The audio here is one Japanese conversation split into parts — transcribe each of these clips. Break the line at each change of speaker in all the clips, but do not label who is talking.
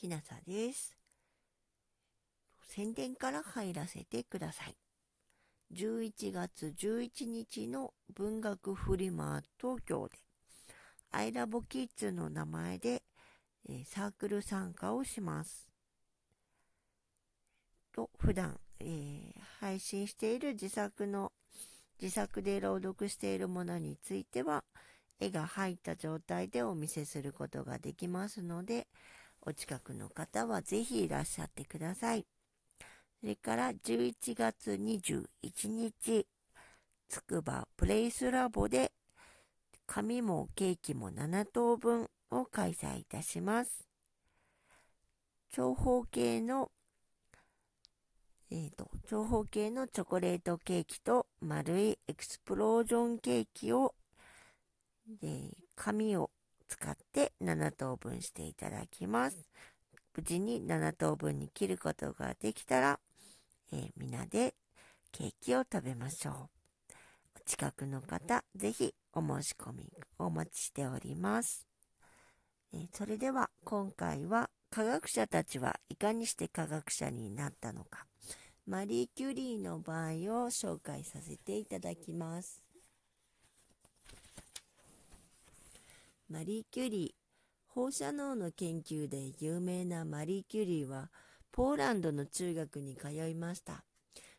きなさです。宣伝から入らせてください。11月11日の文学フリマ東京で、アイラボキッズの名前で、えー、サークル参加をします。と、普段、えー、配信している自作の、自作で朗読しているものについては、絵が入った状態でお見せすることができますので、お近くの方はぜひいらっしゃってください。それから11月21日、つくばプレイスラボで紙もケーキも7等分を開催いたします。長方形のえっ、ー、と、長方形のチョコレートケーキと丸いエクスプロージョンケーキを、え紙を使って7等分していただきます。無事に7等分に切ることができたら、えー、みんなでケーキを食べましょう。お近くの方、ぜひお申し込みお待ちしております。えー、それでは今回は科学者たちはいかにして科学者になったのか、マリー・キュリーの場合を紹介させていただきます。マリー・キュリー、放射能の研究で有名なマリー・キュリーは、ポーランドの中学に通いました。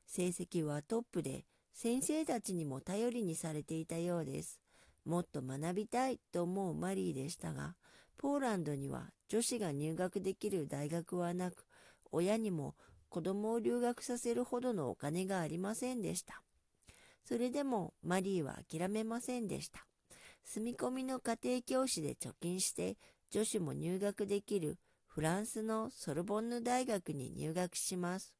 成績はトップで、先生たちにも頼りにされていたようです。もっと学びたいと思うマリーでしたが、ポーランドには女子が入学できる大学はなく、親にも子供を留学させるほどのお金がありませんでした。それでもマリーは諦めませんでした。住み込みの家庭教師で貯金して女子も入学できるフランスのソルボンヌ大学に入学します。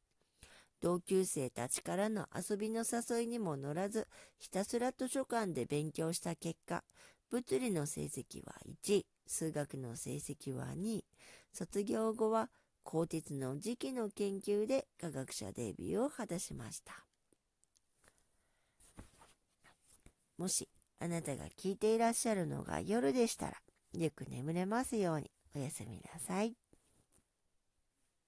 同級生たちからの遊びの誘いにも乗らず、ひたすら図書館で勉強した結果、物理の成績は1位、数学の成績は2位、卒業後は鋼鉄の時期の研究で科学者デビューを果たしました。もしあなたが聞いていらっしゃるのが夜でしたら、よく眠れますようにおやすみなさい。